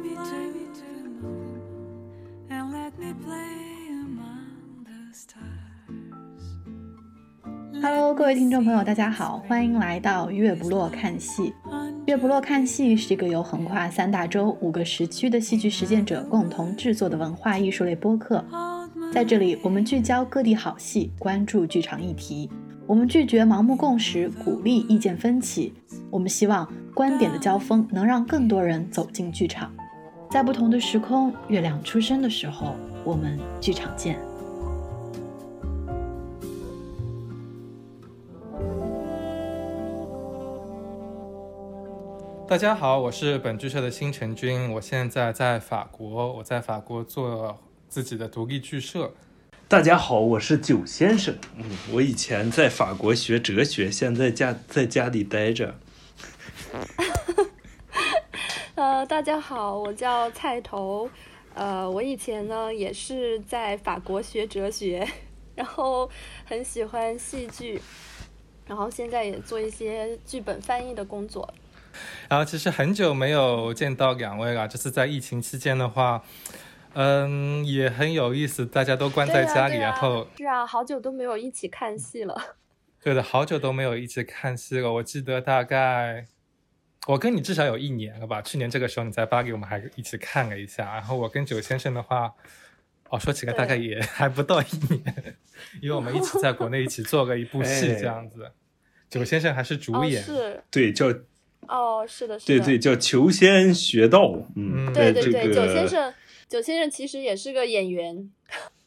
me to the moon and let me play among the stars. Hello，各位听众朋友，大家好，欢迎来到月不落看戏。月不落看戏是一个由横跨三大洲、五个时区的戏剧实践者共同制作的文化艺术类播客。在这里，我们聚焦各地好戏，关注剧场议题。我们拒绝盲目共识，鼓励意见分歧。我们希望观点的交锋能让更多人走进剧场。在不同的时空，月亮出生的时候，我们剧场见。大家好，我是本剧社的新成军，我现在在法国，我在法国做自己的独立剧社。大家好，我是九先生。嗯，我以前在法国学哲学，现在家在家里待着。呃，大家好，我叫菜头。呃，我以前呢也是在法国学哲学，然后很喜欢戏剧，然后现在也做一些剧本翻译的工作。然后其实很久没有见到两位了，就是在疫情期间的话，嗯，也很有意思，大家都关在家里，然后是啊，好久都没有一起看戏了。对的，好久都没有一起看戏了。我记得大概我跟你至少有一年了吧，去年这个时候你在巴黎，我们还一起看了一下。然后我跟九先生的话，哦，说起来大概也 还不到一年，因为我们一起在国内一起做了一部戏哎这样子。九先生还是主哦，演，是对，叫哦，是的，是的，对对，叫求仙学道。嗯嗯，对对对，九先生，九先生其实也是个演员。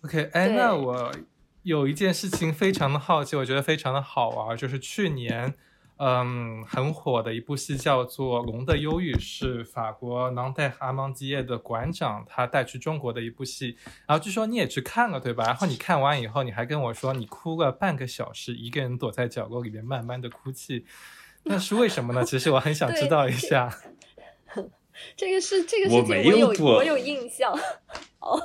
OK，哎，那我有一件事情非常的好奇，我觉得非常的好玩，就是去年，嗯，很火的一部戏叫做《龙的忧郁》，是法国囊代阿芒基耶的馆长他带去中国的一部戏，然后据说你也去看了，对吧？然后你看完以后，你还跟我说你哭了半个小时，一个人躲在角落里面慢慢的哭泣，那是为什么呢？其实我很想知道一下。这个是这个我事情我有没有躲我有印象哦。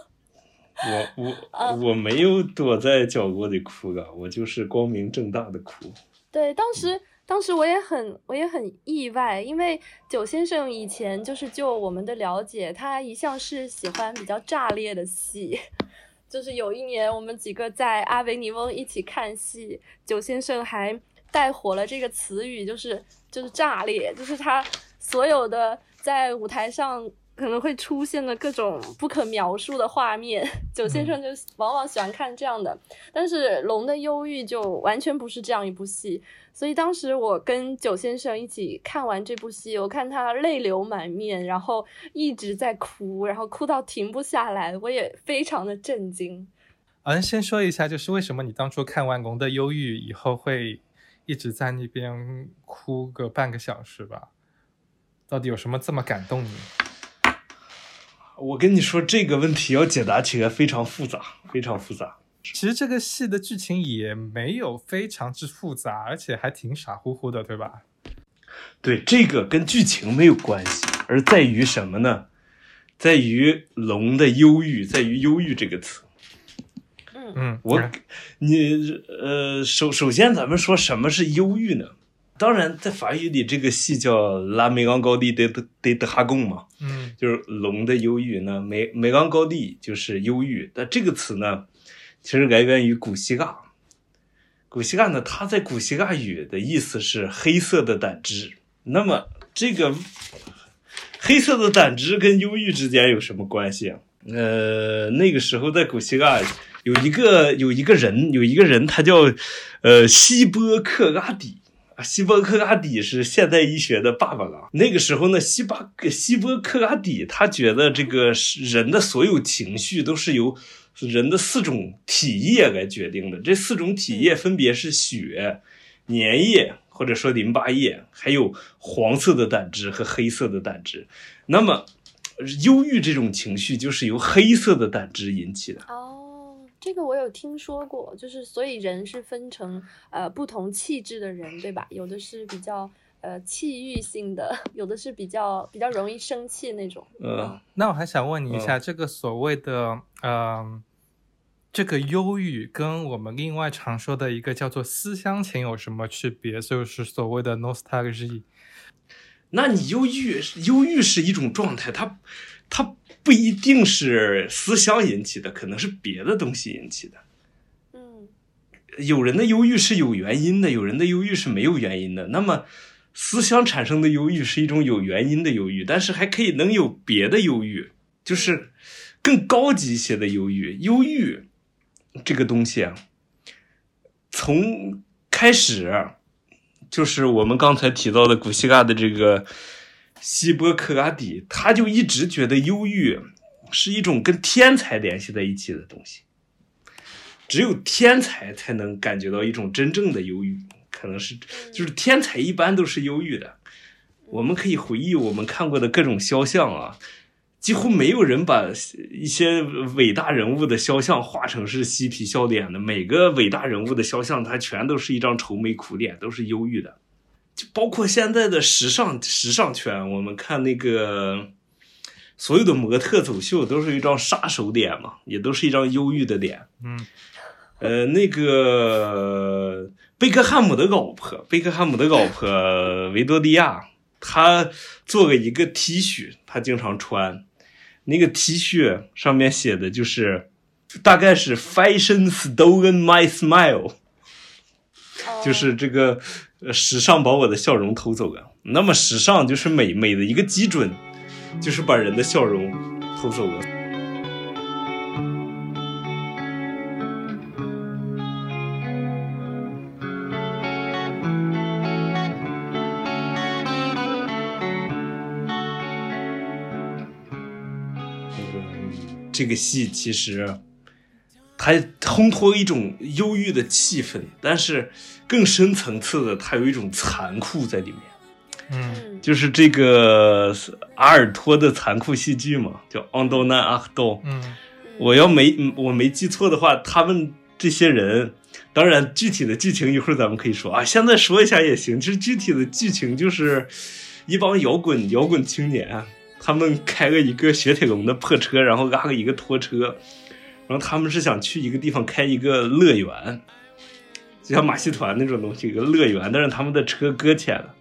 我我啊我没有躲在角落里哭啊，我就是光明正大的哭。对，当时当时我也很我也很意外，因为九先生以前就是就我们的了解，他一向是喜欢比较炸裂的戏。就是有一年我们几个在阿维尼翁一起看戏，九先生还带火了这个词语，就是就是炸裂，就是他所有的在舞台上可能会出现的各种不可描述的画面，九先生就往往喜欢看这样的。但是《龙的忧郁》就完全不是这样一部戏，所以当时我跟九先生一起看完这部戏，我看他泪流满面，然后一直在哭，然后哭到停不下来，我也非常的震惊。嗯，先说一下，就是为什么你当初看完《龙的忧郁》以后会一直在那边哭个半个小时吧？到底有什么这么感动你？我跟你说，这个问题要解答起来非常复杂，非常复杂。其实这个戏的剧情也没有非常之复杂，而且还挺傻乎乎的，对吧？对，这个跟剧情没有关系，而在于什么呢？在于龙的忧郁，在于忧郁这个词。嗯嗯，我嗯，你呃，首首先咱们说什么是忧郁呢？当然，在法语里这个戏叫《拉梅昂高地德德德德哈贡》嘛，嗯就是龙的忧郁呢。梅梅昂高地就是忧郁，但这个词呢，其实来源于古希腊。古希腊呢，它在古希腊语的意思是黑色的胆汁。那么这个黑色的胆汁跟忧郁之间有什么关系？呃，那个时候在古希腊有一个有一个人有一个人，他叫呃希波克拉底。啊，希波克拉底是现代医学的爸爸了。那个时候呢，希巴希波克拉底他觉得这个人的所有情绪都是由人的四种体液来决定的。这四种体液分别是血、粘液或者说淋巴液，还有黄色的胆汁和黑色的胆汁。那么，忧郁这种情绪就是由黑色的胆汁引起的。哦，这个我有听说过，就是所以人是分成呃不同气质的人，对吧？有的是比较呃气郁性的，有的是比较比较容易生气那种。呃，那我还想问你一下，这个所谓的嗯、这个忧郁跟我们另外常说的一个叫做思乡情有什么区别？就是所谓的 nostalgia。那你忧郁，忧郁是一种状态，它它不一定是思乡引起的，可能是别的东西引起的。嗯有人的忧郁是有原因的，有人的忧郁是没有原因的。那么，思乡产生的忧郁是一种有原因的忧郁，但是还可以能有别的忧郁，就是更高级一些的忧郁。忧郁这个东西啊，从开始就是我们刚才提到的古希腊的这个希波克拉底，他就一直觉得忧郁是一种跟天才联系在一起的东西。只有天才才能感觉到一种真正的忧郁，可能是就是天才一般都是忧郁的。我们可以回忆我们看过的各种肖像啊，几乎没有人把一些伟大人物的肖像画成是嬉皮笑脸的。每个伟大人物的肖像，他全都是一张愁眉苦脸，都是忧郁的。就包括现在的时尚时尚圈，我们看那个所有的模特走秀，都是一张杀手脸嘛，也都是一张忧郁的脸。嗯，呃，那个贝克汉姆的老婆，贝克汉姆的老婆维多利亚，她做了一个 T 恤，她经常穿。那个 T 恤上面写的就是，大概是 “Fashion stolen my smile”，哦就是这个呃时尚把我的笑容偷走了。那么时尚就是美，美的一个基准就是把人的笑容偷走了。这个戏其实它烘托一种忧郁的气氛，但是更深层次的，它有一种残酷在里面。嗯嗯就是这个阿尔托的残酷戏剧嘛，叫《安多南阿克多》。嗯我要没嗯我没记错的话，他们这些人，当然具体的剧情一会儿咱们可以说啊，现在说一下也行。其实具体的剧情就是一帮摇滚摇滚青年，他们开了一个雪铁龙的破车，然后拉了一个拖车，然后他们是想去一个地方开一个乐园，就像马戏团那种东西，一个乐园，但是他们的车搁浅了。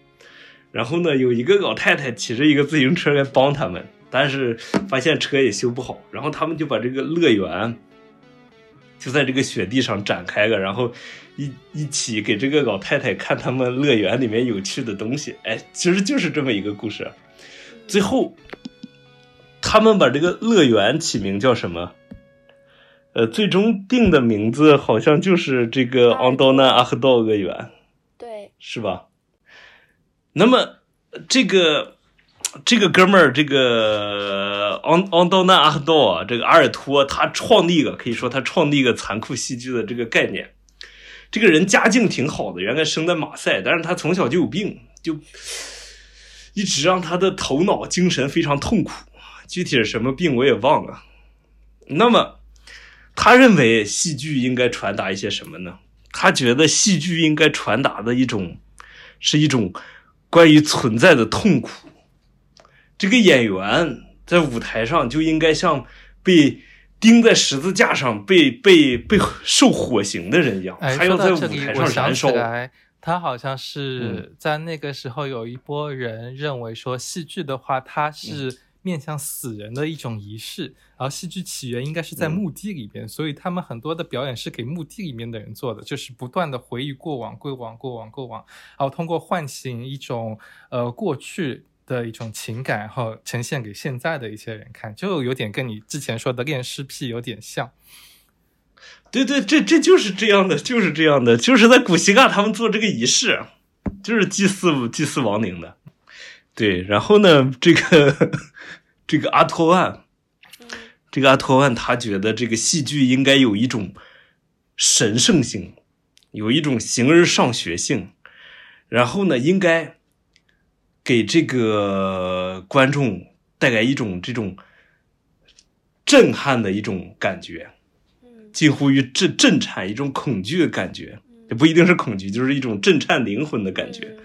然后呢，有一个老太太骑着一个自行车来帮他们，但是发现车也修不好，然后他们就把这个乐园就在这个雪地上展开了，然后一一起给这个老太太看他们乐园里面有趣的东西。哎，其实就是这么一个故事。最后，他们把这个乐园起名叫什么？呃，最终定的名字好像就是这个昂多纳阿赫道乐园。对，是吧？那么这个这个哥们儿，这个昂昂道纳阿道啊，这个阿尔托，他创立了，可以说他创立一个残酷戏剧的这个概念。这个人家境挺好的，原来生在马赛，但是他从小就有病，就一直让他的头脑精神非常痛苦。具体是什么病我也忘了。那么，他认为戏剧应该传达一些什么呢？他觉得戏剧应该传达的一种，是一种关于存在的痛苦。这个演员在舞台上就应该像被钉在十字架上、被被被受火刑的人一样，哎，他要在舞台上燃烧。来，他好像嗯是在那个时候有一波人认为说，戏剧的话，它嗯是面向死人的一种仪式，然后戏剧起源应该是在嗯墓地里边，所以他们很多的表演是给墓地里面的人做的，就是不断的回忆过往、过往、过往、过往，然后通过唤醒一种呃过去。的一种情感，然后呈现给现在的一些人看，就有点跟你之前说的恋尸癖有点像。对对，这这就是这样的，就是这样的，就是在古希腊他们做这个仪式，就是祭祀祭祀亡灵的。对，然后呢，这个这个阿托万，这个阿托万他觉得这个戏剧应该有一种神圣性，有一种形而上学性，然后呢，应该给这个观众带来一种这种震撼的一种感觉。嗯近乎于震震颤一种恐惧的感觉，也不一定是恐惧，就是一种震颤灵魂的感觉。嗯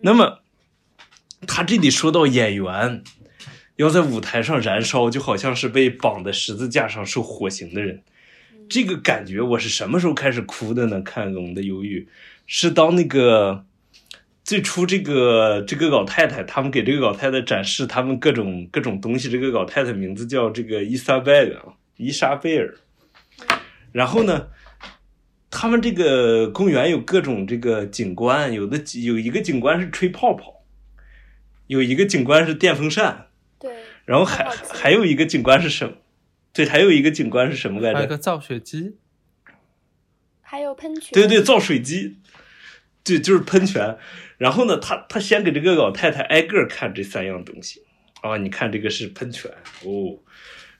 那么，他这里说到演员要在舞台上燃烧，就好像是被绑在十字架上受火刑的人。这个感觉，我是什么时候开始哭的呢？看《我们的忧郁》，是当那个最初这个这个老太太，他们给这个老太太展示他们各种各种东西。这个老太太名字叫这个伊莎贝尔，伊莎贝尔。然后呢，他们这个公园有各种这个景观，有的有一个景观是吹泡泡，有一个景观是电风扇，对，然后还还有一个景观是什么？对，还有一个景观是什么来着？还有一个造雪机，还有喷泉，对对，造水机，对，就是喷泉。然后呢，他他先给这个老太太挨个看这三样东西。啊，你看这个是喷泉。哦，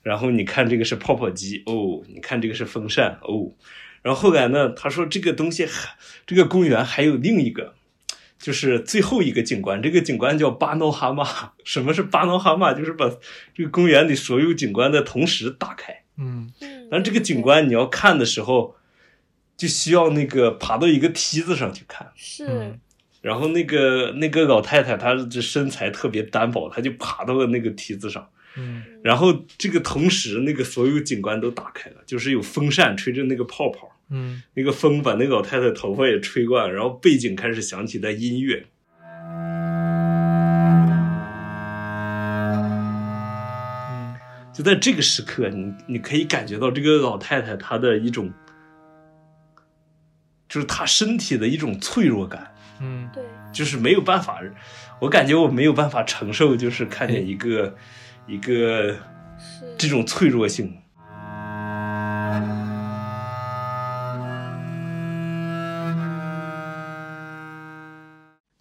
然后你看这个是泡泡机。哦，你看这个是风扇。哦，然后后来呢，他说这个东西还这个公园还有另一个，就是最后一个景观，这个景观叫巴诺哈马。什么是巴诺哈马？就是把这个公园里所有景观的同时打开。嗯嗯，但这个景观你要看的时候，就需要那个爬到一个梯子上去看。是嗯然后那个那个老太太，她这身材特别单薄，她就爬到了那个梯子上。嗯然后这个同时，那个所有景观都打开了，就是有风扇吹着那个泡泡，嗯那个风把那个老太太头发也吹过来，然后背景开始响起的音乐。嗯就在这个时刻，你你可以感觉到这个老太太她的一种，就是她身体的一种脆弱感。嗯对，就是没有办法，我感觉我没有办法承受，就是看见一个一个这种脆弱性。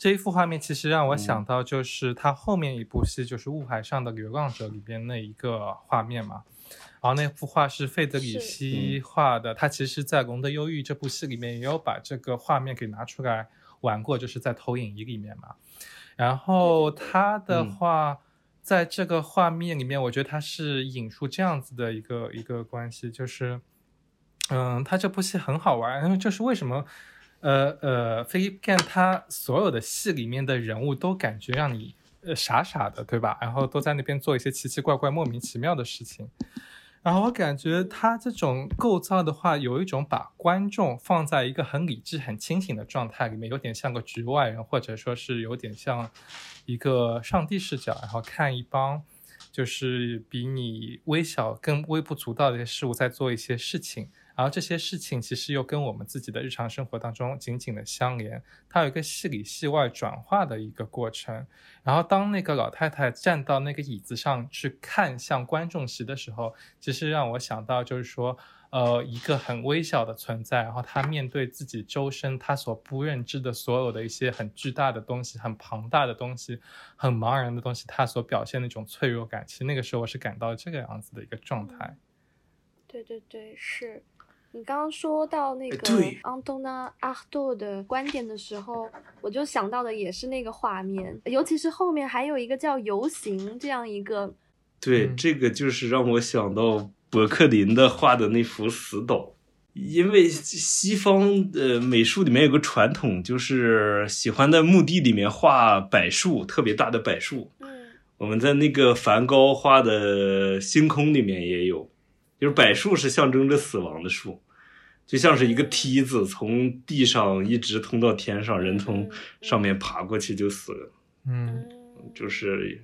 这一幅画面其实让我想到，就是他后面一部戏，就是《雾海上的流浪者》里边那一个画面嘛。然后那幅画是费德里希画的，他其实在《龙的忧郁》这部戏里面也有把这个画面给拿出来玩过，就是在投影仪里面嘛。然后他的嗯话，在这个画面里面，我觉得他是引出这样子的一个一个关系，就是，嗯，他这部戏很好玩，因为就是为什么，呃呃，菲利普干他所有的戏里面的人物都感觉让你呃傻傻的，对吧？然后都在那边做一些奇奇怪怪、莫名其妙的事情。然后我感觉他这种构造的话，有一种把观众放在一个很理智、很清醒的状态里面，有点像个局外人，或者说是有点像一个上帝视角，然后看一帮就是比你微小、更微不足道的一些事物在做一些事情，然后这些事情其实又跟我们自己的日常生活当中紧紧的相连，它有一个戏里戏外转化的一个过程。然后当那个老太太站到那个椅子上去看向观众席的时候，其实让我想到就是说，呃，一个很微小的存在，然后她面对自己周身她所不认知的所有的一些很巨大的东西、很庞大的东西、很茫然的东西，她所表现的那种脆弱感，其实那个时候我是感到这个样子的一个状态。对对对，是你刚刚说到那个对安东纳阿多的观点的时候，我就想到的也是那个画面，尤其是后面还有一个叫游行这样一个，对，嗯这个就是让我想到伯克林的画的那幅死岛。因为西方的美术里面有个传统，就是喜欢在墓地里面画柏树，特别大的柏树。嗯我们在那个梵高画的星空里面也有，就是柏树是象征着死亡的树，就像是一个梯子从地上一直通到天上，人从嗯上面爬过去就死了。嗯嗯，就是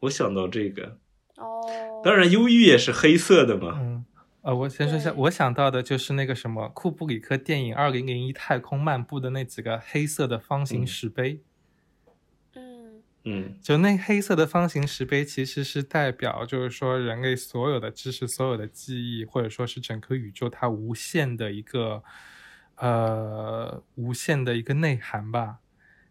我想到这个，哦，当然忧郁也是黑色的嘛。嗯。呃，我先说一下，我想到的就是那个什么库布里克电影《二零零一太空漫步》的那几个黑色的方形嗯石碑，嗯嗯就那黑色的方形石碑，其实是代表就是说人类所有的知识、所有的记忆，或者说是整个宇宙它无限的一个呃无限的一个内涵吧。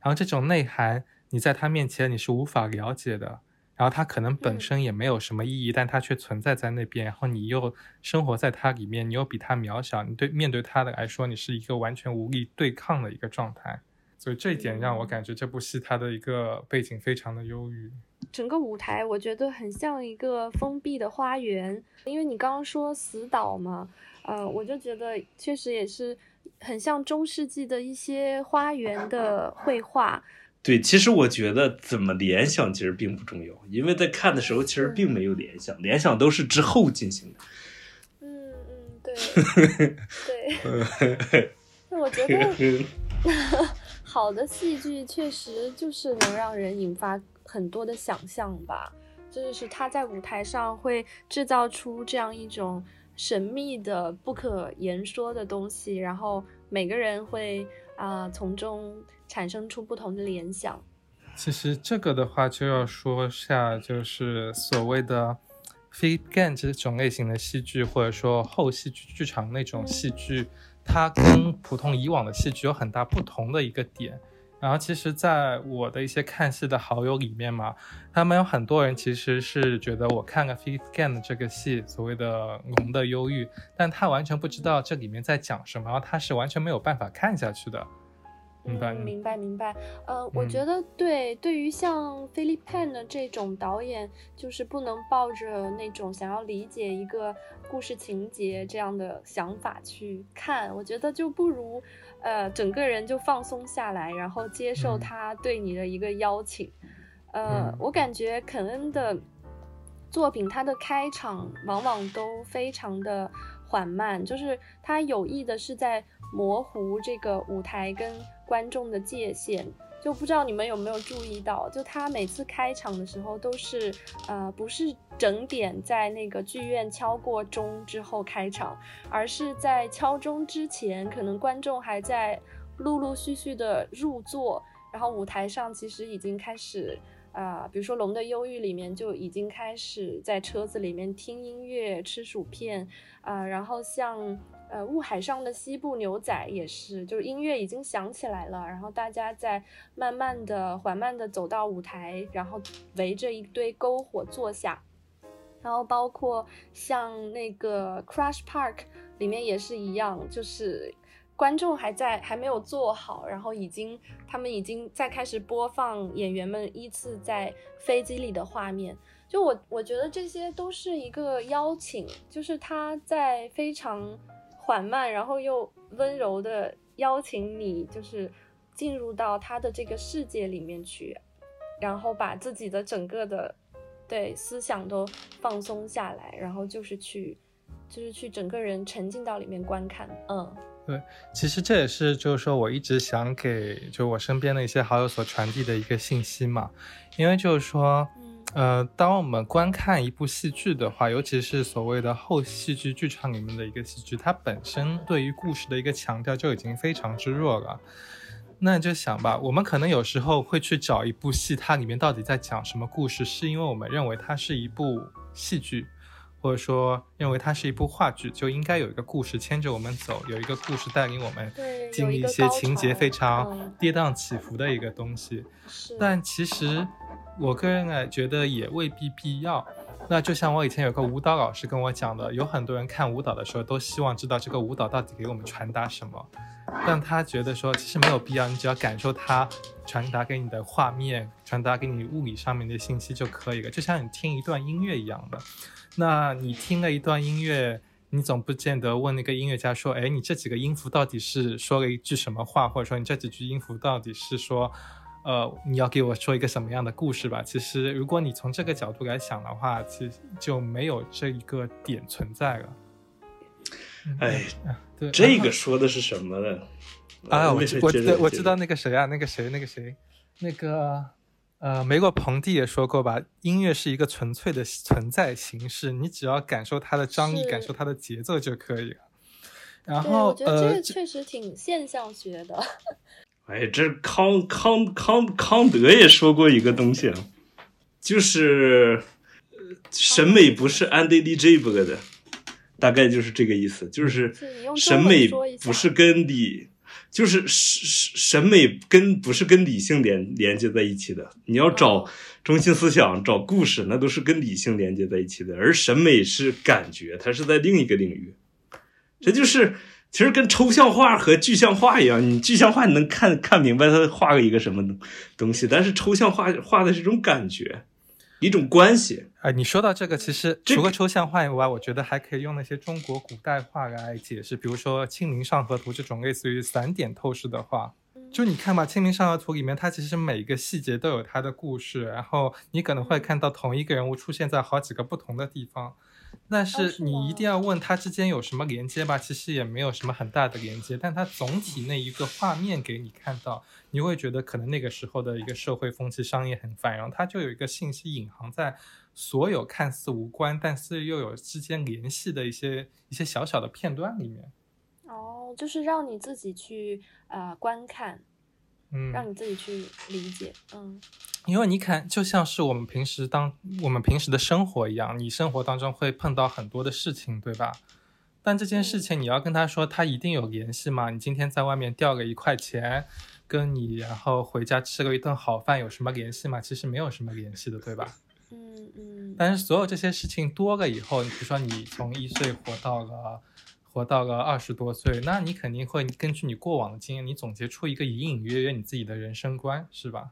然后这种内涵，你在它面前你是无法了解的。然后它可能本嗯身也没有什么意义，但它却存在在那边。然后你又生活在它里面，你又比它渺小，你对面对它的来说，你是一个完全无力对抗的一个状态。所以这一点让我感觉这部戏它的一个背景非常的忧郁。整个舞台我觉得很像一个封闭的花园，因为你刚刚说死岛嘛，呃，我就觉得确实也是很像中世纪的一些花园的绘画。对，其实我觉得怎么联想其实并不重要，因为在看的时候其实并没有联想，联想都是之后进行的。嗯嗯，对 对。那我觉得 好的戏剧确实就是能让人引发很多的想象吧，就是他在舞台上会制造出这样一种神秘的、不可言说的东西，然后每个人会啊、从中产生出不同的联想。其实这个的话就要说下，就是所谓的 Philip Gan 这种类型的戏剧，或者说后戏剧剧场那种戏剧，它跟普通以往的戏剧有很大不同的一个点。然后其实，在我的一些看戏的好友里面嘛，他们有很多人其实是觉得我看了 Philip Gan 的这个戏，所谓的《龙的忧郁》，但他完全不知道这里面在讲什么，然后他是完全没有办法看下去的。明白嗯，明白明白。呃，我嗯觉得对，对于像 Philip Pan 的这种导演，就是不能抱着那种想要理解一个故事情节这样的想法去看，我觉得就不如呃整个人就放松下来，然后接受嗯他对你的一个邀请。呃，嗯我感觉肯恩的作品，他的开场往往都非常的缓慢，就是他有意的是在模糊这个舞台跟观众的界限。就不知道你们有没有注意到，就他每次开场的时候都是，呃，不是整点在那个剧院敲过钟之后开场，而是在敲钟之前，可能观众还在陆陆续续的入座，然后舞台上其实已经开始，啊、比如说《龙的忧郁》里面就已经开始在车子里面听音乐、吃薯片，啊、然后像呃《雾海上的西部牛仔》也是，就是音乐已经响起来了，然后大家在慢慢的、缓慢的走到舞台，然后围着一堆篝火坐下。然后包括像那个 Crash Park 里面也是一样，就是观众还在还没有做好，然后已经他们已经在开始播放演员们依次在飞机里的画面。就我我觉得这些都是一个邀请，就是他在非常缓慢，然后又温柔的邀请你，就是进入到他的这个世界里面去，然后把自己的整个的对思想都放松下来，然后就是去就是去整个人沉浸到里面观看，嗯。其实这也是就是说我一直想给就我身边的一些好友所传递的一个信息嘛，因为就是说，嗯。呃，当我们观看一部戏剧的话，尤其是所谓的后戏剧剧场里面的一个戏剧，它本身对于故事的一个强调就已经非常之弱了。那就想吧，我们可能有时候会去找一部戏，它里面到底在讲什么故事，是因为我们认为它是一部戏剧，或者说认为它是一部话剧，就应该有一个故事牵着我们走，有一个故事带领我们经历一些情节非常嗯跌宕起伏的一个东西。是，但其实我个人呢觉得也未必必要。那就像我以前有个舞蹈老师跟我讲的，有很多人看舞蹈的时候都希望知道这个舞蹈到底给我们传达什么，但他觉得说其实没有必要，你只要感受它传达给你的画面，传达给你物理上面的信息就可以了，就像你听一段音乐一样的。那你听了一段音乐，你总不见得问那个音乐家说，哎，你这几个音符到底是说了一句什么话，或者说你这几句音符到底是说，呃，你要给我说一个什么样的故事吧？其实，如果你从这个角度来想的话，其实就没有这一个点存在了。哎，对，这个说的是什么呢？啊，我我我知道那个谁啊，那个谁，那个谁，那个呃，梅洛庞蒂也说过吧，音乐是一个纯粹的存在形式，你只要感受它的张力，感受它的节奏就可以了。然，后我觉得这呃个，确实挺现象学的。哎，这康康康康德也说过一个东西啊，就是呃审美不是 undeligible 的，大概就是这个意思，就是审美不是跟理，就是审审美跟不是跟理性连连接在一起的。你要找中心思想、找故事，那都是跟理性连接在一起的，而审美是感觉，它是在另一个领域。这就是其实跟抽象画和具象化一样，你具象化你能看看明白它画了一个什么东东西，但是抽象画画的是一种感觉，一种关系。啊，你说到这个，其实这个除了抽象画以外，我觉得还可以用那些中国古代画来解释，比如说《清明上河图》这种类似于散点透视的画。就你看吧，《清明上河图》里面，它其实每一个细节都有它的故事，然后你可能会看到同一个人物出现在好几个不同的地方。但是是你一定要问它之间有什么连接吧，其实也没有什么很大的连接，但它总体那一个画面给你看到，你会觉得可能那个时候的一个社会风气、商业很繁荣，它就有一个信息隐含在所有看似无关，但是又有之间联系的一些一些小小的片段里面。哦，就是让你自己去呃观看，嗯，让你自己去理解，嗯因为你看，就像是我们平时当我们平时的生活一样，你生活当中会碰到很多的事情，对吧？但这件事情你要跟他说，他一定有联系吗？你今天在外面掉个一块钱，跟你然后回家吃了一顿好饭有什么联系吗？其实没有什么联系的，对吧？嗯嗯，但是所有这些事情多了以后，比如说你从一岁活到了活到了二十多岁，那你肯定会根据你过往的经验，你总结出一个隐隐约约你自己的人生观，是吧？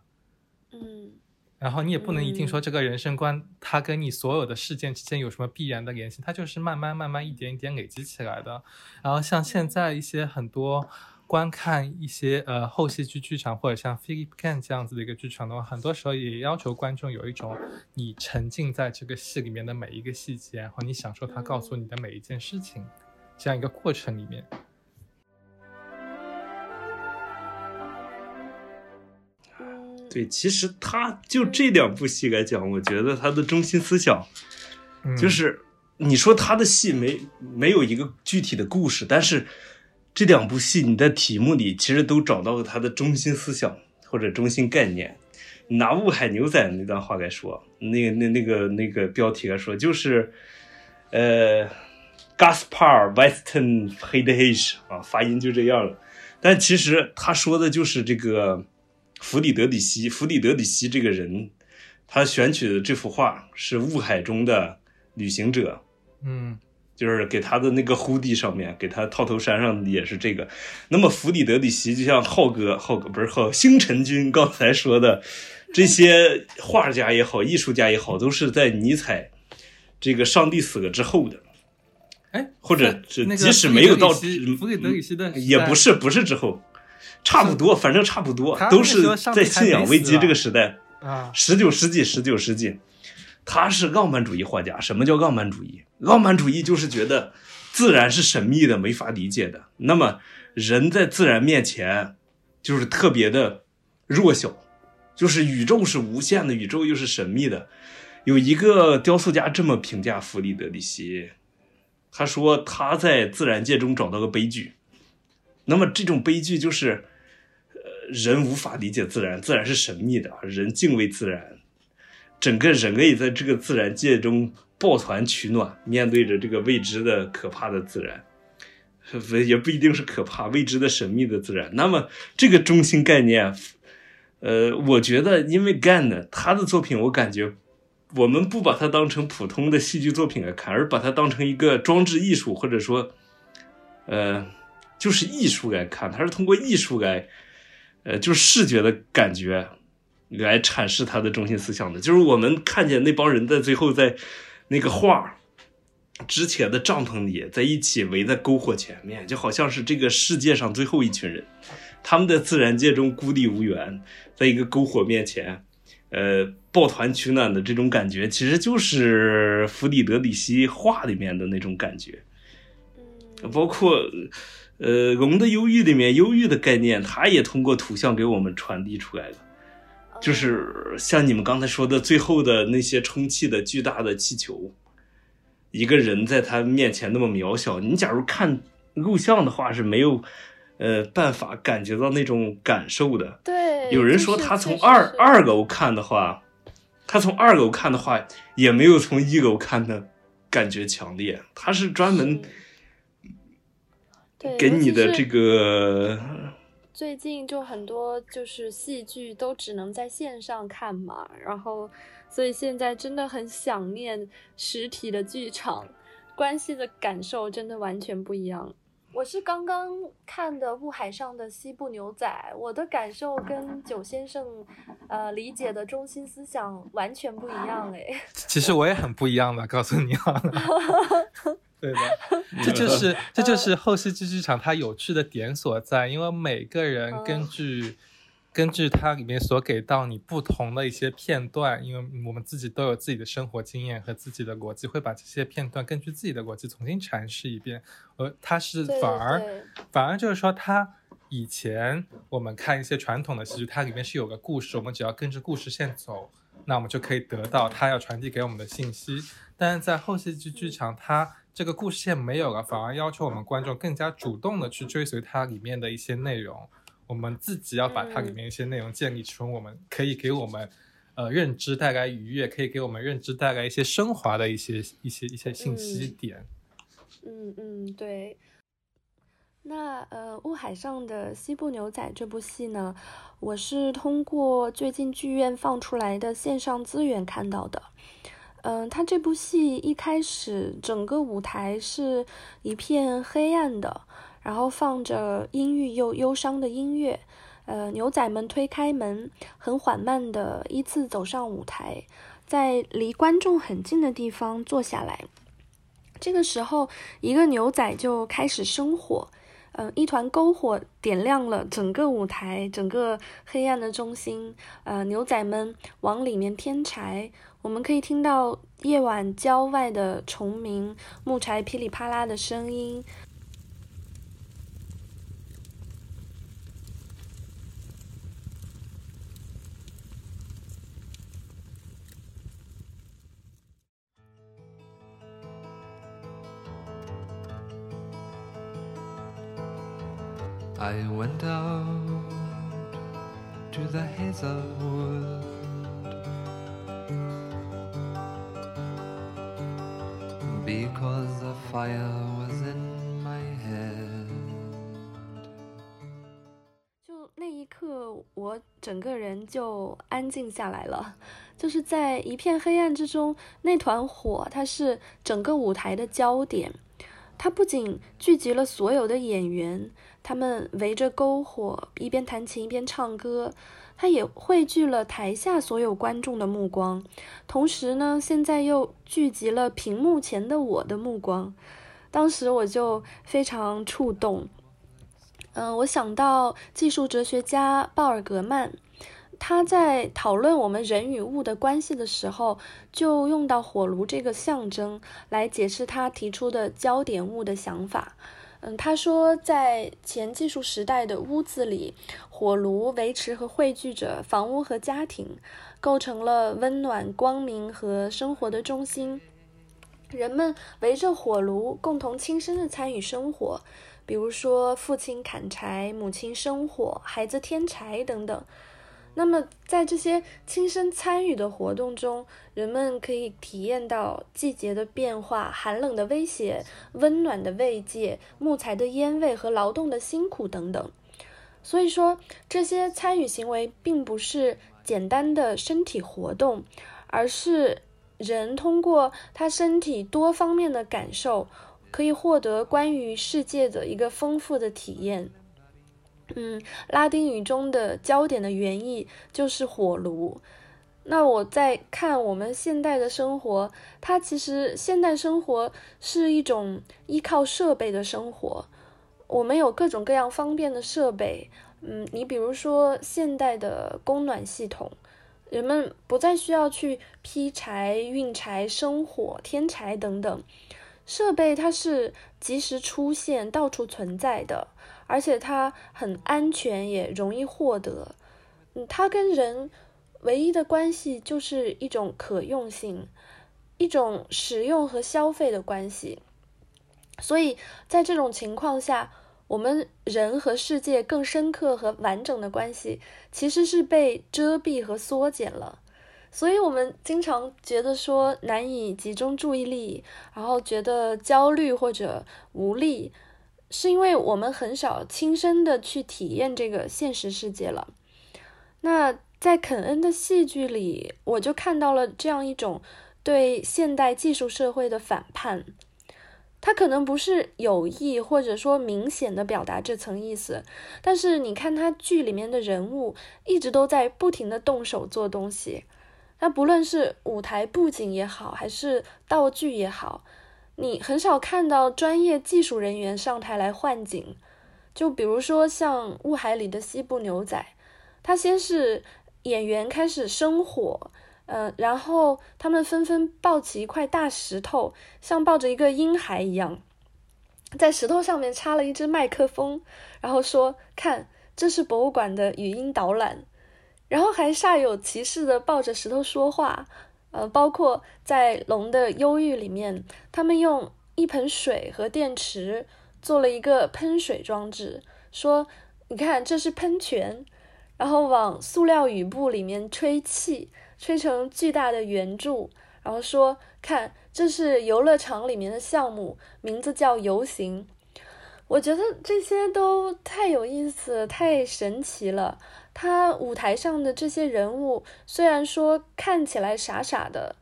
嗯然后你也不能一定嗯说这个人生观，它跟你所有的事件之间有什么必然的联系，它就是慢慢慢慢一点一点累积起来的。然后像现在一些很多观看一些呃后戏剧剧场或者像 Philip Can 这样子的一个剧场的话，很多时候也要求观众有一种你沉浸在这个戏里面的每一个细节，然后你享受他告诉你的每一件事情，这样一个过程里面。嗯，对，其实他就这两部戏来讲，我觉得他的中心思想嗯就是，你说他的戏没没有一个具体的故事，但是这两部戏你在题目里其实都找到了他的中心思想或者中心概念。拿《雾海牛仔》那段话来说，那个那那个那个标题来说，就是呃，Gaspar Weston h e d h a g e 啊，发音就这样了。但其实他说的就是这个弗里德里希，弗里德里希这个人，他选取的这幅画是雾海中的旅行者，嗯就是给他的那个 hoodie 上面，给他套头衫上也是这个。那么弗里德里希就像浩哥，浩哥不是浩，星辰君刚才说的，这些画家也好，艺术家也好，都是在尼采这个上帝死了之后的，哎，或者是即使没有到弗里德里希的也不是不是之后，差不多，反正差不多，都是在信仰危机这个时代。啊，十九世纪，十九世纪，他是浪漫主义画家。什么叫浪漫主义？浪漫主义就是觉得自然是神秘的，没法理解的。那么人在自然面前就是特别的弱小，就是宇宙是无限的，宇宙又是神秘的。有一个雕塑家这么评价弗里德里希，他说他在自然界中找到个悲剧。那么这种悲剧就是，呃，人无法理解自然，自然是神秘的，人敬畏自然，整个人类在这个自然界中抱团取暖，面对着这个未知的可怕的自然，也不一定是可怕，未知的神秘的自然。那么这个中心概念，呃，我觉得因为 Gan 呢，他的作品，我感觉我们不把它当成普通的戏剧作品来看，而把它当成一个装置艺术，或者说，呃，就是艺术来看，它是通过艺术来，呃，就是视觉的感觉来阐释他的中心思想的。就是我们看见那帮人在最后在那个画之前的帐篷里，在一起围在篝火前面，就好像是这个世界上最后一群人，他们在自然界中孤立无援，在一个篝火面前。呃，抱团取暖的这种感觉，其实就是弗里德里希画里面的那种感觉。嗯包括呃《龙的忧郁》里面忧郁的概念，它也通过图像给我们传递出来了。就是像你们刚才说的，最后的那些充气的巨大的气球，一个人在他面前那么渺小，你假如看录像的话是没有呃办法感觉到那种感受的。对，有人说他从二二楼看的话，他从二楼看的话，也没有从一楼看的感觉强烈。他是专门给你的这个，最近就很多就是戏剧都只能在线上看嘛，然后所以现在真的很想念实体的剧场，关系的感受真的完全不一样。我是刚刚看的《雾海上的西部牛仔》，我的感受跟九先生，呃理解的中心思想完全不一样哎。其实我也很不一样的，告诉你好了。对的，这就是这就是后戏剧剧场它有趣的点所在，因为每个人根据根据它里面所给到你不同的一些片段，因为我们自己都有自己的生活经验和自己的逻辑，会把这些片段根据自己的逻辑重新阐释一遍。而它是反而对反而就是说，它以前我们看一些传统的戏剧，它里面是有个故事，我们只要跟着故事线走，那我们就可以得到它要传递给我们的信息。但是在后戏剧剧场，它这个故事线没有了，反而要求我们观众更加主动的去追随它里面的一些内容。我们自己要把它里面一些内容建立成我们可以给我们呃认知带来愉悦，可以给我们认知带来一些升华的一些一些一些信息嗯点。嗯嗯，对。那呃，《雾海上的西部牛仔》这部戏呢，我是通过最近剧院放出来的线上资源看到的。嗯、他这部戏一开始整个舞台是一片黑暗的，然后放着阴郁又忧伤的音乐。呃，牛仔们推开门，很缓慢的依次走上舞台，在离观众很近的地方坐下来。这个时候，一个牛仔就开始生火，呃，一团篝火点亮了整个舞台，整个黑暗的中心。呃，牛仔们往里面添柴，我们可以听到夜晚郊外的虫鸣、木柴噼里啪啦的声音。I went out to the Hazelwood. Because the fire was in my head. 就那一刻，我整个人就安静下来了。就是在一片黑暗之中，那团火，它是整个舞台的焦点。它不仅聚集了所有的演员，他们围着篝火，一边弹琴一边唱歌。它也汇聚了台下所有观众的目光，同时呢，现在又聚集了屏幕前的我的目光。当时我就非常触动，嗯，我想到技术哲学家鲍尔格曼，他在讨论我们人与物的关系的时候，就用到火炉这个象征来解释他提出的焦点物的想法。嗯，他说，在前技术时代的屋子里，火炉维持和汇聚着房屋和家庭，构成了温暖、光明和生活的中心。人们围着火炉，共同亲身的参与生活，比如说父亲砍柴、母亲生火、孩子添柴等等。那么，在这些亲身参与的活动中，人们可以体验到季节的变化、寒冷的威胁、温暖的慰藉、木材的烟味和劳动的辛苦等等。所以说，这些参与行为并不是简单的身体活动，而是人通过他身体多方面的感受，可以获得关于世界的一个丰富的体验。嗯，拉丁语中的焦点的原意就是火炉。那我在看我们现代的生活，它其实现代生活是一种依靠设备的生活。我们有各种各样方便的设备，嗯，你比如说现代的供暖系统，人们不再需要去劈柴、运柴、生火、添柴等等。设备它是及时出现、到处存在的，而且它很安全，也容易获得。嗯，它跟人唯一的关系就是一种可用性，一种使用和消费的关系。所以在这种情况下，我们人和世界更深刻和完整的关系，其实是被遮蔽和缩减了。所以，我们经常觉得说难以集中注意力，然后觉得焦虑或者无力，是因为我们很少亲身的去体验这个现实世界了。那在肯恩的戏剧里，我就看到了这样一种对现代技术社会的反叛。他可能不是有意或者说明显的表达这层意思，但是你看他剧里面的人物一直都在不停的动手做东西。那不论是舞台布景也好，还是道具也好，你很少看到专业技术人员上台来换景。就比如说像《雾海里的西部牛仔》，他先是演员开始生火，嗯、然后他们纷纷抱起一块大石头，像抱着一个婴孩一样，在石头上面插了一只麦克风，然后说：“看，这是博物馆的语音导览。”然后还煞有其事的抱着石头说话。呃，包括在《龙的忧郁》里面，他们用一盆水和电池做了一个喷水装置，说：“你看，这是喷泉。”然后往塑料雨布里面吹气，吹成巨大的圆柱，然后说：“看，这是游乐场里面的项目，名字叫游行。”我觉得这些都太有意思，太神奇了。他舞台上的这些人物，虽然说看起来傻傻的，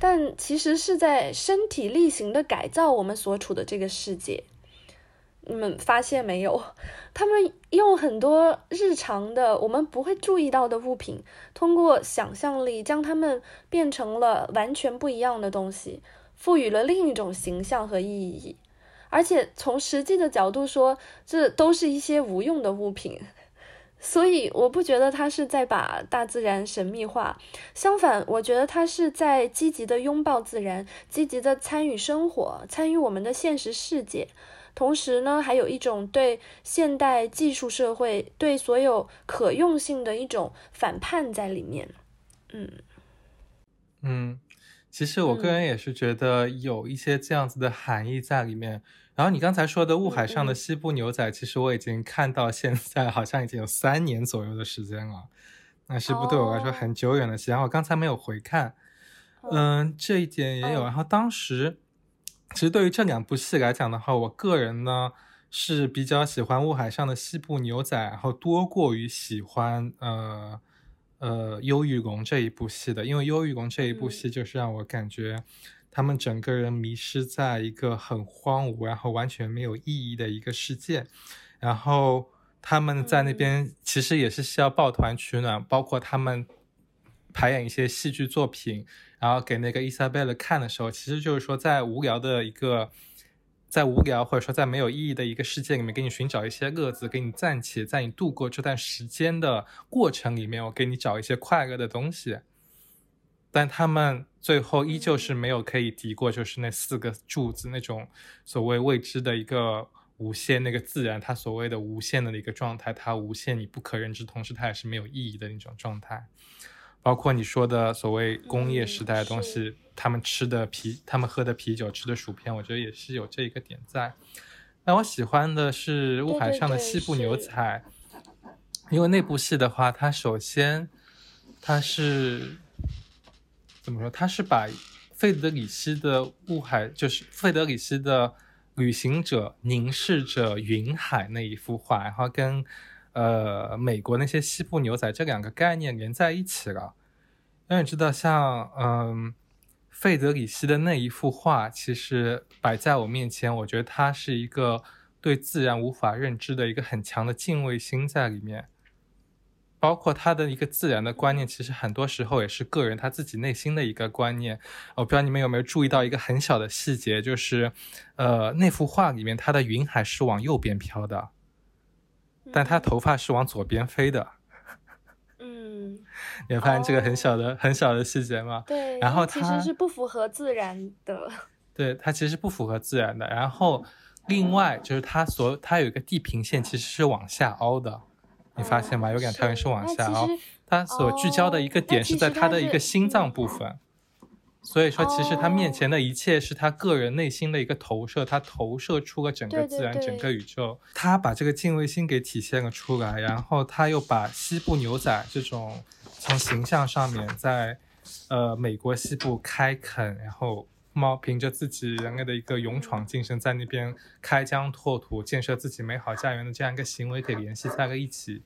但其实是在身体力行的改造我们所处的这个世界。你们发现没有？他们用很多日常的我们不会注意到的物品，通过想象力将它们变成了完全不一样的东西，赋予了另一种形象和意义。而且从实际的角度说，这都是一些无用的物品。所以我不觉得他是在把大自然神秘化，相反，我觉得他是在积极的拥抱自然，积极的参与生活，参与我们的现实世界。同时呢，还有一种对现代技术社会、对所有可用性的一种反叛在里面。嗯嗯，其实我个人也是觉得有一些这样子的含义在里面。然后你刚才说的《雾海上的西部牛仔》，其实我已经看到现在好像已经有三年左右的时间了，那是不对我来说很久远的时间。我刚才没有回看，嗯，这一点也有。然后当时，其实对于这两部戏来讲的话，我个人呢是比较喜欢《雾海上的西部牛仔》，然后多过于喜欢呃呃《忧郁龙》这一部戏的，因为《忧郁龙》这一部戏就是让我感觉。他们整个人迷失在一个很荒芜，然后完全没有意义的一个世界，然后他们在那边其实也是需要抱团取暖，包括他们排演一些戏剧作品，然后给那个伊莎贝勒看的时候，其实就是说在无聊的一个，在无聊或者说在没有意义的一个世界里面，给你寻找一些乐子，给你暂且在你度过这段时间的过程里面，我给你找一些快乐的东西。但他们最后依旧是没有可以敌过，就是那四个柱子那种所谓未知的一个无限那个自然，它所谓的无限的一个状态，它无限你不可认知，同时它也是没有意义的那种状态。包括你说的所谓工业时代的东西，他们吃的啤，他们喝的啤酒，吃的薯片，我觉得也是有这一个点在。那我喜欢的是《雾海上的西部牛仔》，因为那部戏的话，它首先它是。怎么说？它是把费德里希的《雾海》，就是费德里希的旅行者凝视着云海那一幅画，然后跟呃美国那些西部牛仔这两个概念连在一起了。因为你知道，像嗯费德里希的那一幅画，其实摆在我面前，我觉得它是一个对自然无法认知的一个很强的敬畏心在里面。包括他的一个自然的观念，其实很多时候也是个人他自己内心的一个观念。我不知道你们有没有注意到一个很小的细节，就是，呃，那幅画里面他的云海是往右边飘的，但他头发是往左边飞的。嗯，你发现这个很小的、很小的细节吗？对。然后 其实是不符合自然的。对，它其实不符合自然的。然后另外就是它所它有一个地平线，其实是往下凹的。你发现吗？有两条人是往下凹，它所聚焦的一个点是在它的一个心脏部分，所以说其实他面前的一切是他个人内心的一个投射，他投射出了整个自然、整个宇宙，他把这个敬畏心给体现了出来，然后他又把西部牛仔这种从形象上面在呃美国西部开垦，然后。猫凭着自己人类的一个勇闯精神，在那边开疆拓土、建设自己美好家园的这样一个行为给联系在了一起，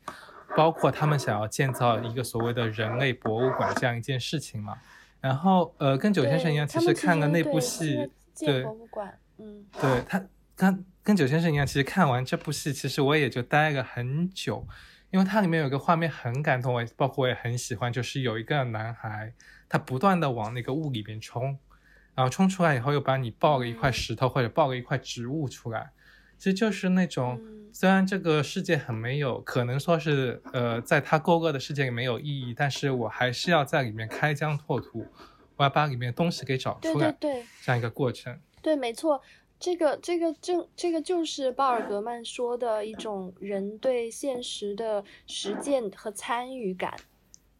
包括他们想要建造一个所谓的人类博物馆这样一件事情嘛。然后，呃，跟九先生一样，其实看了那部戏，对，博物馆，嗯，对他，跟跟九先生一样，其实看完这部戏，其实我也就待了很久，因为它里面有一个画面很感动我，包括我也很喜欢，就是有一个男孩，他不断的往那个雾里边冲。然后冲出来以后，又把你抱了一块石头或者抱了一块植物出来，其实就是那种，嗯虽然这个世界很没有，可能说是呃，在他勾勒的世界里没有意义，但是我还是要在里面开疆拓土，我要把里面东西给找对出来，对对这样一个过程。对，没错，这个这个正这个就是鲍尔格曼说的一种人对现实的实践和参与感。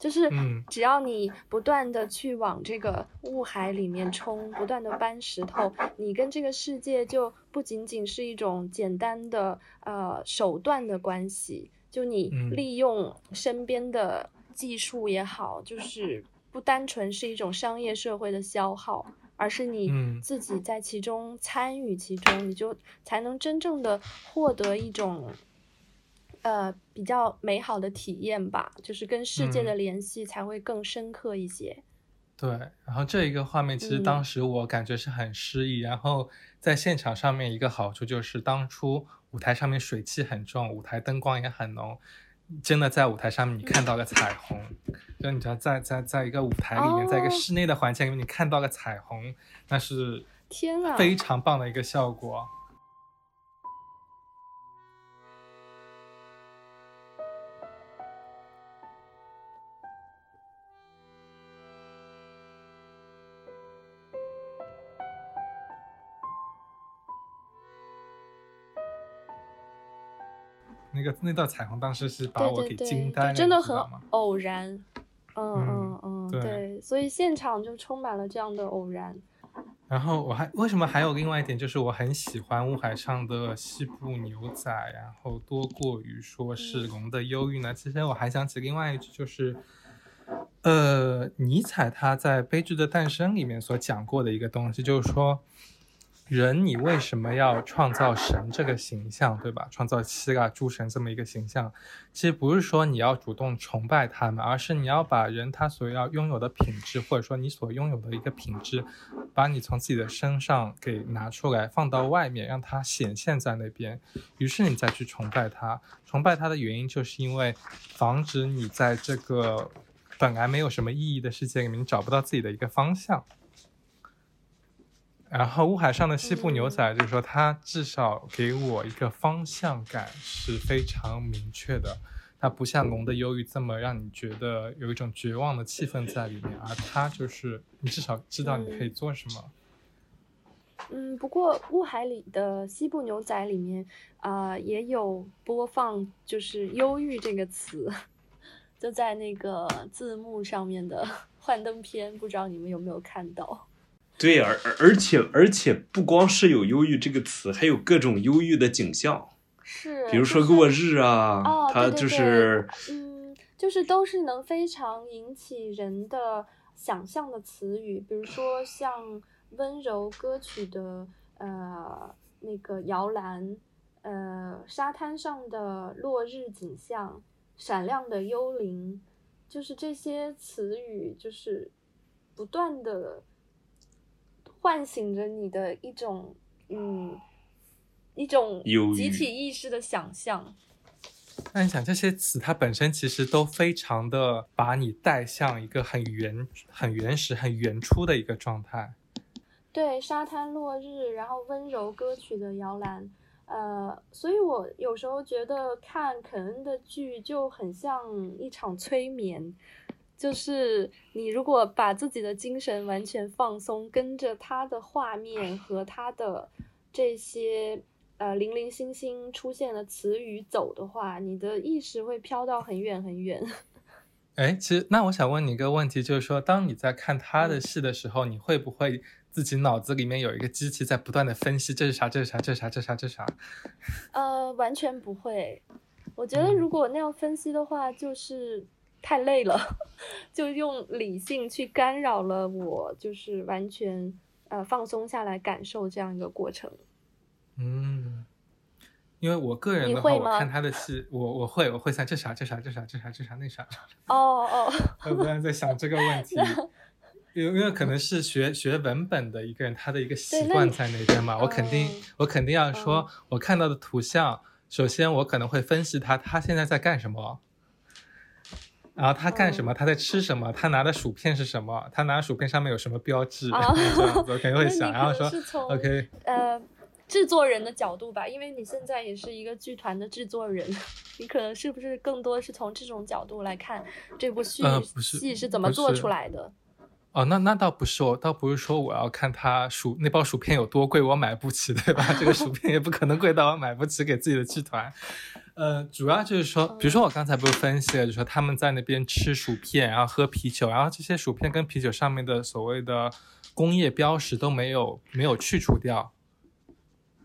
就是嗯。只要你不断的去往这个雾海里面冲，不断的搬石头，你跟这个世界就不仅仅是一种简单的呃手段的关系，就你嗯。利用身边的技术也好，就是不单纯是一种商业社会的消耗，而是你嗯。自己在其中参与其中，你就才能真正的获得一种。呃，比较美好的体验吧，就是跟世界的嗯联系才会更深刻一些。对，然后这一个画面其实嗯当时我感觉是很诗意，然后在现场上面一个好处就是当初舞台上面水汽很重，舞台灯光也很浓，真的在舞台上面你看到了彩虹，就你知道在在在一个舞台里面，在一个哦室内的环境里面你看到了彩虹，那是天啊！非常棒的一个效果。那个那道彩虹当时是把我给惊呆了，真的很？偶然。嗯嗯嗯对，所以现场就充满了这样的偶然。然后我还为什么还有另外一点，就是我很喜欢雾海上的西部牛仔，然后多过于说是龙的忧郁呢。其实我还想起另外一句，就是呃，尼采他在《悲剧的诞生》里面所讲过的一个东西，就是说。人，你为什么要创造神这个形象，对吧？创造希腊诸神这么一个形象，其实不是说你要主动崇拜他们，而是你要把人他所要拥有的品质，或者说你所拥有的一个品质，把你从自己的身上给拿出来，放到外面，让它显现在那边。于是你再去崇拜他。崇拜他的原因，就是因为防止你在这个本来没有什么意义的世界里面，你找不到自己的一个方向。然后乌海上的西部牛仔，就是说它至少给我一个方向感是非常明确的，它不像龙的忧郁这么让你觉得有一种绝望的气氛在里面，而它就是你至少知道你可以做什么。嗯，不过雾海里的西部牛仔里面啊、呃也有播放就是“忧郁”这个词，就在那个字幕上面的 幻灯片，不知道你们有没有看到？对，而而而且而且不光是有忧郁这个词，还有各种忧郁的景象，是，比如说落日啊，哦，它就是嗯，就是都是能非常引起人的想象的词语，比如说像温柔歌曲的呃那个摇篮，呃沙滩上的落日景象，闪亮的幽灵，就是这些词语，就是不断的唤醒着你的一种嗯一种集体意识的想象。那你想这些词，它本身其实都非常的把你带向一个很原、很原始、很原初的一个状态。对，沙滩落日，然后温柔歌曲的摇篮，呃，所以我有时候觉得看肯恩的剧就很像一场催眠，就是你如果把自己的精神完全放松，跟着他的画面和他的这些呃零零星星出现的词语走的话，你的意识会飘到很远很远。哎，其实那我想问你一个问题，就是说，当你在看他的戏的时候，你会不会自己脑子里面有一个机器在不断的分析这是啥，这是啥，这是啥，这是啥，这是啥？呃，完全不会。我觉得嗯如果那样分析的话，就是太累了，就用理性去干扰了我，就是完全呃放松下来感受这样一个过程。嗯，因为我个人的话，我看他的戏，我我会我会想这啥这啥这啥这啥这啥那啥，哦哦，我不断在想这个问题。因为因为可能是学学文本的一个人，他的一个习惯在那边嘛，我肯定嗯我肯定要说，我看到的图像，首先我可能会分析他他现在在干什么，然后他干什嗯么，他在吃什么，他拿的薯片是什么，他拿的薯片上面有什么标志，啊这样子我 肯定会想，然后说 OK，呃制作人的角度吧，因为你现在也是一个剧团的制作人，你可能是不是更多是从这种角度来看这部戏、呃不是戏是怎么做出来的？哦，那那倒不是，我倒不是说我要看他薯那包薯片有多贵，我买不起，对吧？这个薯片也不可能贵到我买不起给自己的剧团。呃，主要就是说，比如说我刚才不是分析了，就是说他们在那边吃薯片，然后喝啤酒，然后这些薯片跟啤酒上面的所谓的工业标识都没有没有去除掉，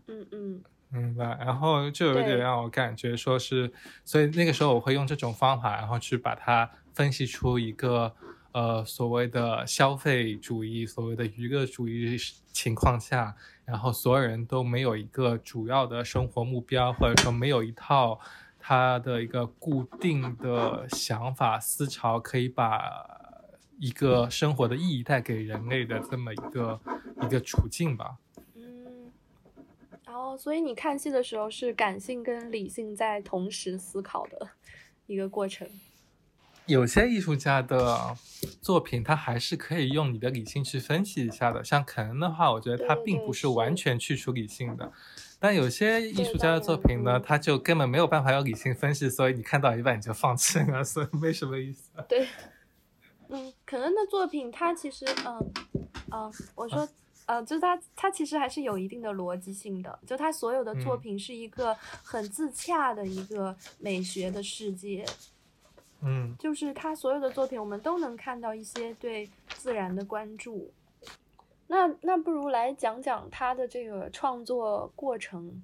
嗯嗯。明白？然后就有点让我感觉说是，所以那个时候我会用这种方法，然后去把它分析出一个呃所谓的消费主义、所谓的娱乐主义情况下，然后所有人都没有一个主要的生活目标，或者说没有一套他的一个固定的想法思潮，可以把一个生活的意义带给人类的这么一个一个处境吧。嗯。然后，所以你看戏的时候是感性跟理性在同时思考的一个过程。有些艺术家的作品，他还是可以用你的理性去分析一下的。像肯恩的话，我觉得他并不是是完全去除理性的。但有些艺术家的作品呢，他就根本没有办法用理性分析，所以你看到一半你就放弃了，所以没什么意思。对，嗯，肯恩的作品，他其实，嗯，嗯，我说，呃，就是他，他其实还是有一定的逻辑性的，就他所有的作嗯品是一个很自洽的一个美学的世界，嗯就是他所有的作品，我们都能看到一些对自然的关注。那那不如来讲讲他的这个创作过程。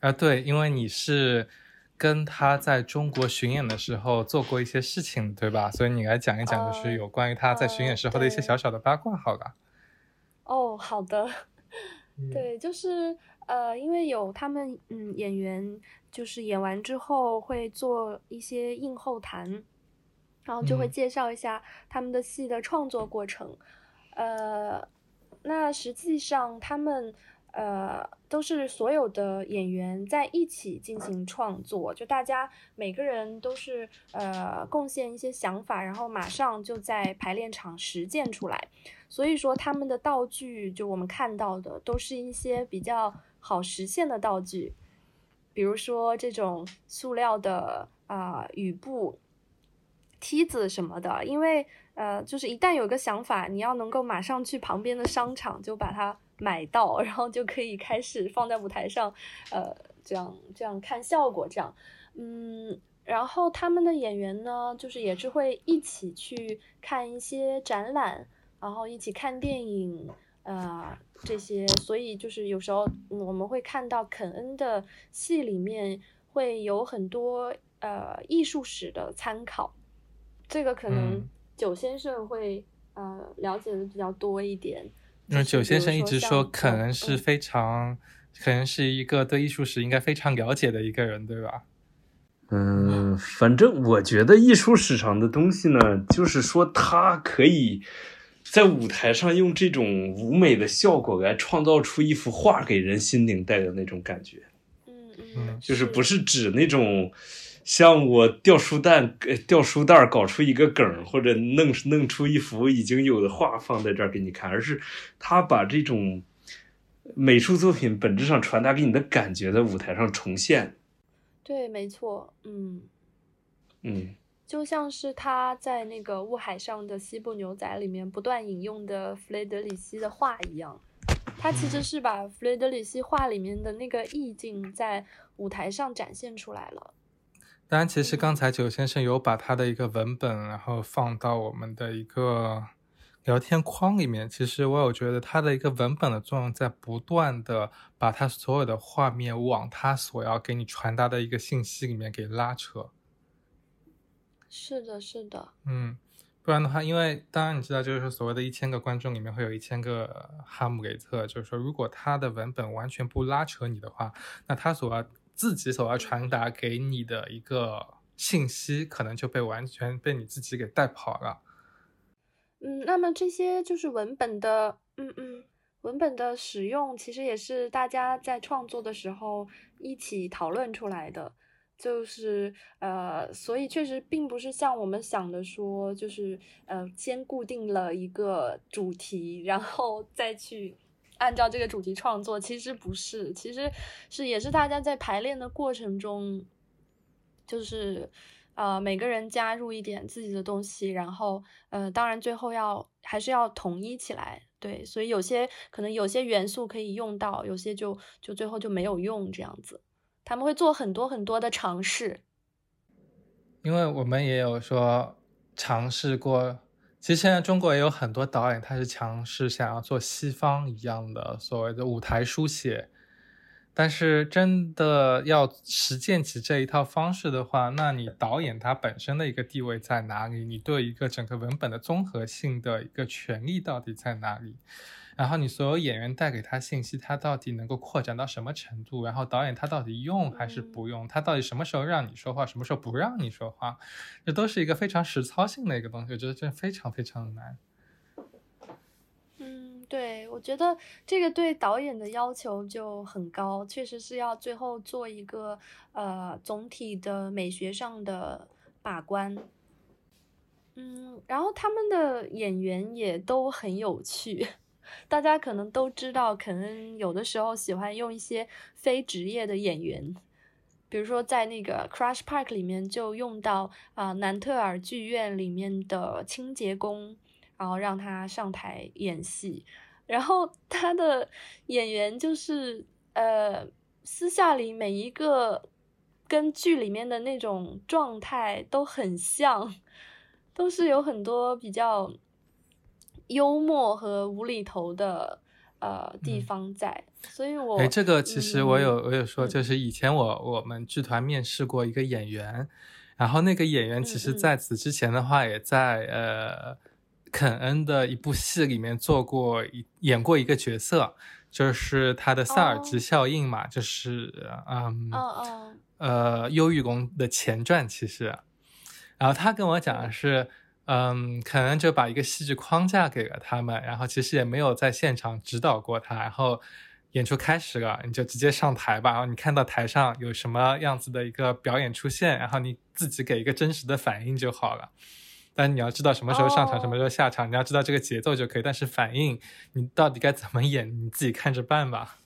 啊，对，因为你是跟他在中国巡演的时候做过一些事情，对吧？所以你来讲一讲，就是呃有关于他在巡演时候的一些小小的八卦，好了。哦，好的。嗯 对，就是呃，因为有他们嗯演员，就是演完之后会做一些映后谈，然后就会嗯介绍一下他们的戏的创作过程。呃，那实际上他们呃都是所有的演员在一起进行创作，就大家每个人都是呃贡献一些想法，然后马上就在排练场实践出来。所以说他们的道具，就我们看到的，都是一些比较好实现的道具，比如说这种塑料的啊、雨布、梯子什么的。因为呃，就是一旦有个想法，你要能够马上去旁边的商场就把它买到，然后就可以开始放在舞台上，呃，这样这样看效果，这样，嗯。然后他们的演员呢，就是也是会一起去看一些展览，然后一起看电影，呃，这些，所以就是有时候我们会看到肯恩的戏里面会有很多呃艺术史的参考，这个可能嗯。九先生会呃了解的比较多一点。因为九先生一直说像这种肯恩是嗯。非常，可能是一个对艺术史应该非常了解的一个人，对吧？嗯，反正我觉得艺术史上的东西呢，就是说他可以在舞台上用这种舞美的效果来创造出一幅画给人心灵带的那种感觉，嗯嗯嗯，就是。不是指那种像我掉书袋、呃掉书袋儿搞出一个梗，或者弄弄出一幅已经有的画放在这儿给你看，而是他把这种美术作品本质上传达给你的感觉在舞台上重现。对，没错，嗯。嗯。就像是他在那个雾海上的西部牛仔里面不断引用的弗雷德里希的画一样，他其实是把弗雷德里希画里面的那个意境在舞台上展现出来了。当然，其实刚才九先生有把他的一个文本，然后放到我们的一个聊天框里面。其实我有觉得他的一个文本的作用，在不断的把他所有的画面往他所要给你传达的一个信息里面给拉扯。是的，是的，嗯，不然的话，因为当然你知道，就是说所谓的一千个观众里面会有一千个哈姆雷特，就是说如果他的文本完全不拉扯你的话，那他所要自己所要传达给你的一个信息，可能就被完全被你自己给带跑了。嗯，那么这些就是文本的，嗯嗯，文本的使用其实也是大家在创作的时候一起讨论出来的。就是呃，所以确实并不是像我们想的说，就是呃，先固定了一个主题，然后再去按照这个主题创作，其实不是，其实是也是大家在排练的过程中，就是呃每个人加入一点自己的东西，然后呃当然最后要还是要统一起来，对，所以有些可能有些元素可以用到，有些就就最后就没有用这样子，他们会做很多很多的尝试。因为我们也有说尝试过，其实现在中国也有很多导演，他是强势想要做西方一样的所谓的舞台书写，但是真的要实践起这一套方式的话，那你导演他本身的一个地位在哪里？你对一个整个文本的综合性的一个权利到底在哪里？然后你所有演员带给他信息，他到底能够扩展到什么程度？然后导演他到底用还是不用？他到底什么时候让你说话，什么时候不让你说话？这都是一个非常实操性的一个东西，我觉得这非常非常的难。嗯，对，我觉得这个对导演的要求就很高，确实是要最后做一个呃总体的美学上的把关。嗯，然后他们的演员也都很有趣。大家可能都知道，肯恩有的时候喜欢用一些非职业的演员，比如说在那个 Crush Park 里面就用到啊、南特尔剧院里面的清洁工，然后让他上台演戏，然后他的演员就是呃私下里每一个跟剧里面的那种状态都很像，都是有很多比较。幽默和无厘头的呃地方在，所以我哎，这个其实我有我有嗯。说，就是以前我我们剧团面试过一个演员，然后那个演员其实在此之前的话，也在呃肯恩的一部戏里面做过一演过一个角色，就是他的萨尔兹哦。效应嘛，就是嗯嗯嗯呃忧郁宫的前传，其实，然后他跟我讲的是。嗯，可能就把一个戏剧框架给了他们，然后其实也没有在现场指导过他，然后演出开始了，你就直接上台吧，然后你看到台上有什么样子的一个表演出现，然后你自己给一个真实的反应就好了。但你要知道什么时候上场，什么时候下场，你要知道这个节奏就可以。但是反应你到底该怎么演，你自己看着办吧。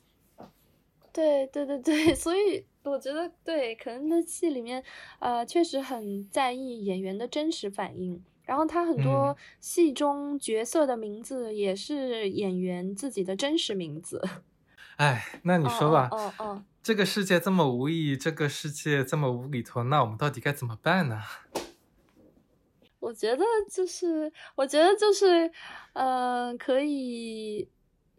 对对对对，所以我觉得对，可能在戏里面，呃，确实很在意演员的真实反应。然后他很多嗯戏中角色的名字也是演员自己的真实名字。哎，那你说吧，哦哦哦，这个世界这么无意义，这个世界这么无厘头，那我们到底该怎么办呢？我觉得就是，我觉得就是，呃，可以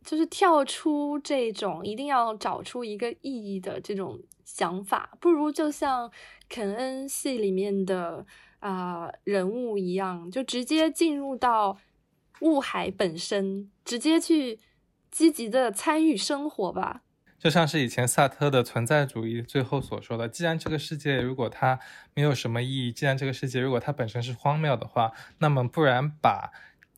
就是跳出这种一定要找出一个意义的这种想法，不如就像肯恩戏里面的啊、人物一样，就直接进入到雾海本身，直接去积极的参与生活吧。就像是以前萨特的存在主义最后所说的，既然这个世界如果它没有什么意义，既然这个世界如果它本身是荒谬的话，那么不然把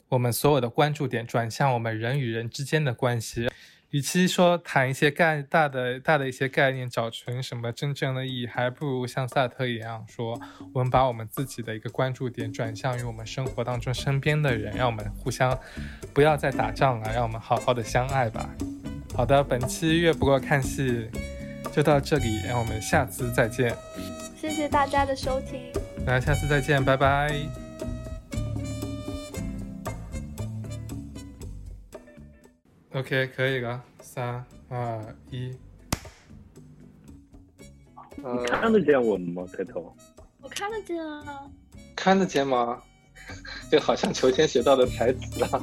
我们所有的关注点转向我们人与人之间的关系。与其说谈一些概大的大的一些概念，找寻什么真正的意义，还不如像萨特一样说，我们把我们自己的一个关注点转向于我们生活当中身边的人，让我们互相不要再打仗了，让我们好好的相爱吧。好的，本期月不过看戏就到这里，让我们下次再见。谢谢大家的收听。大家下次再见，拜拜。OK，可以了，三二一。你看得见我们吗？开头？我看得见啊。看得见吗？这好像求签学到的台词啊。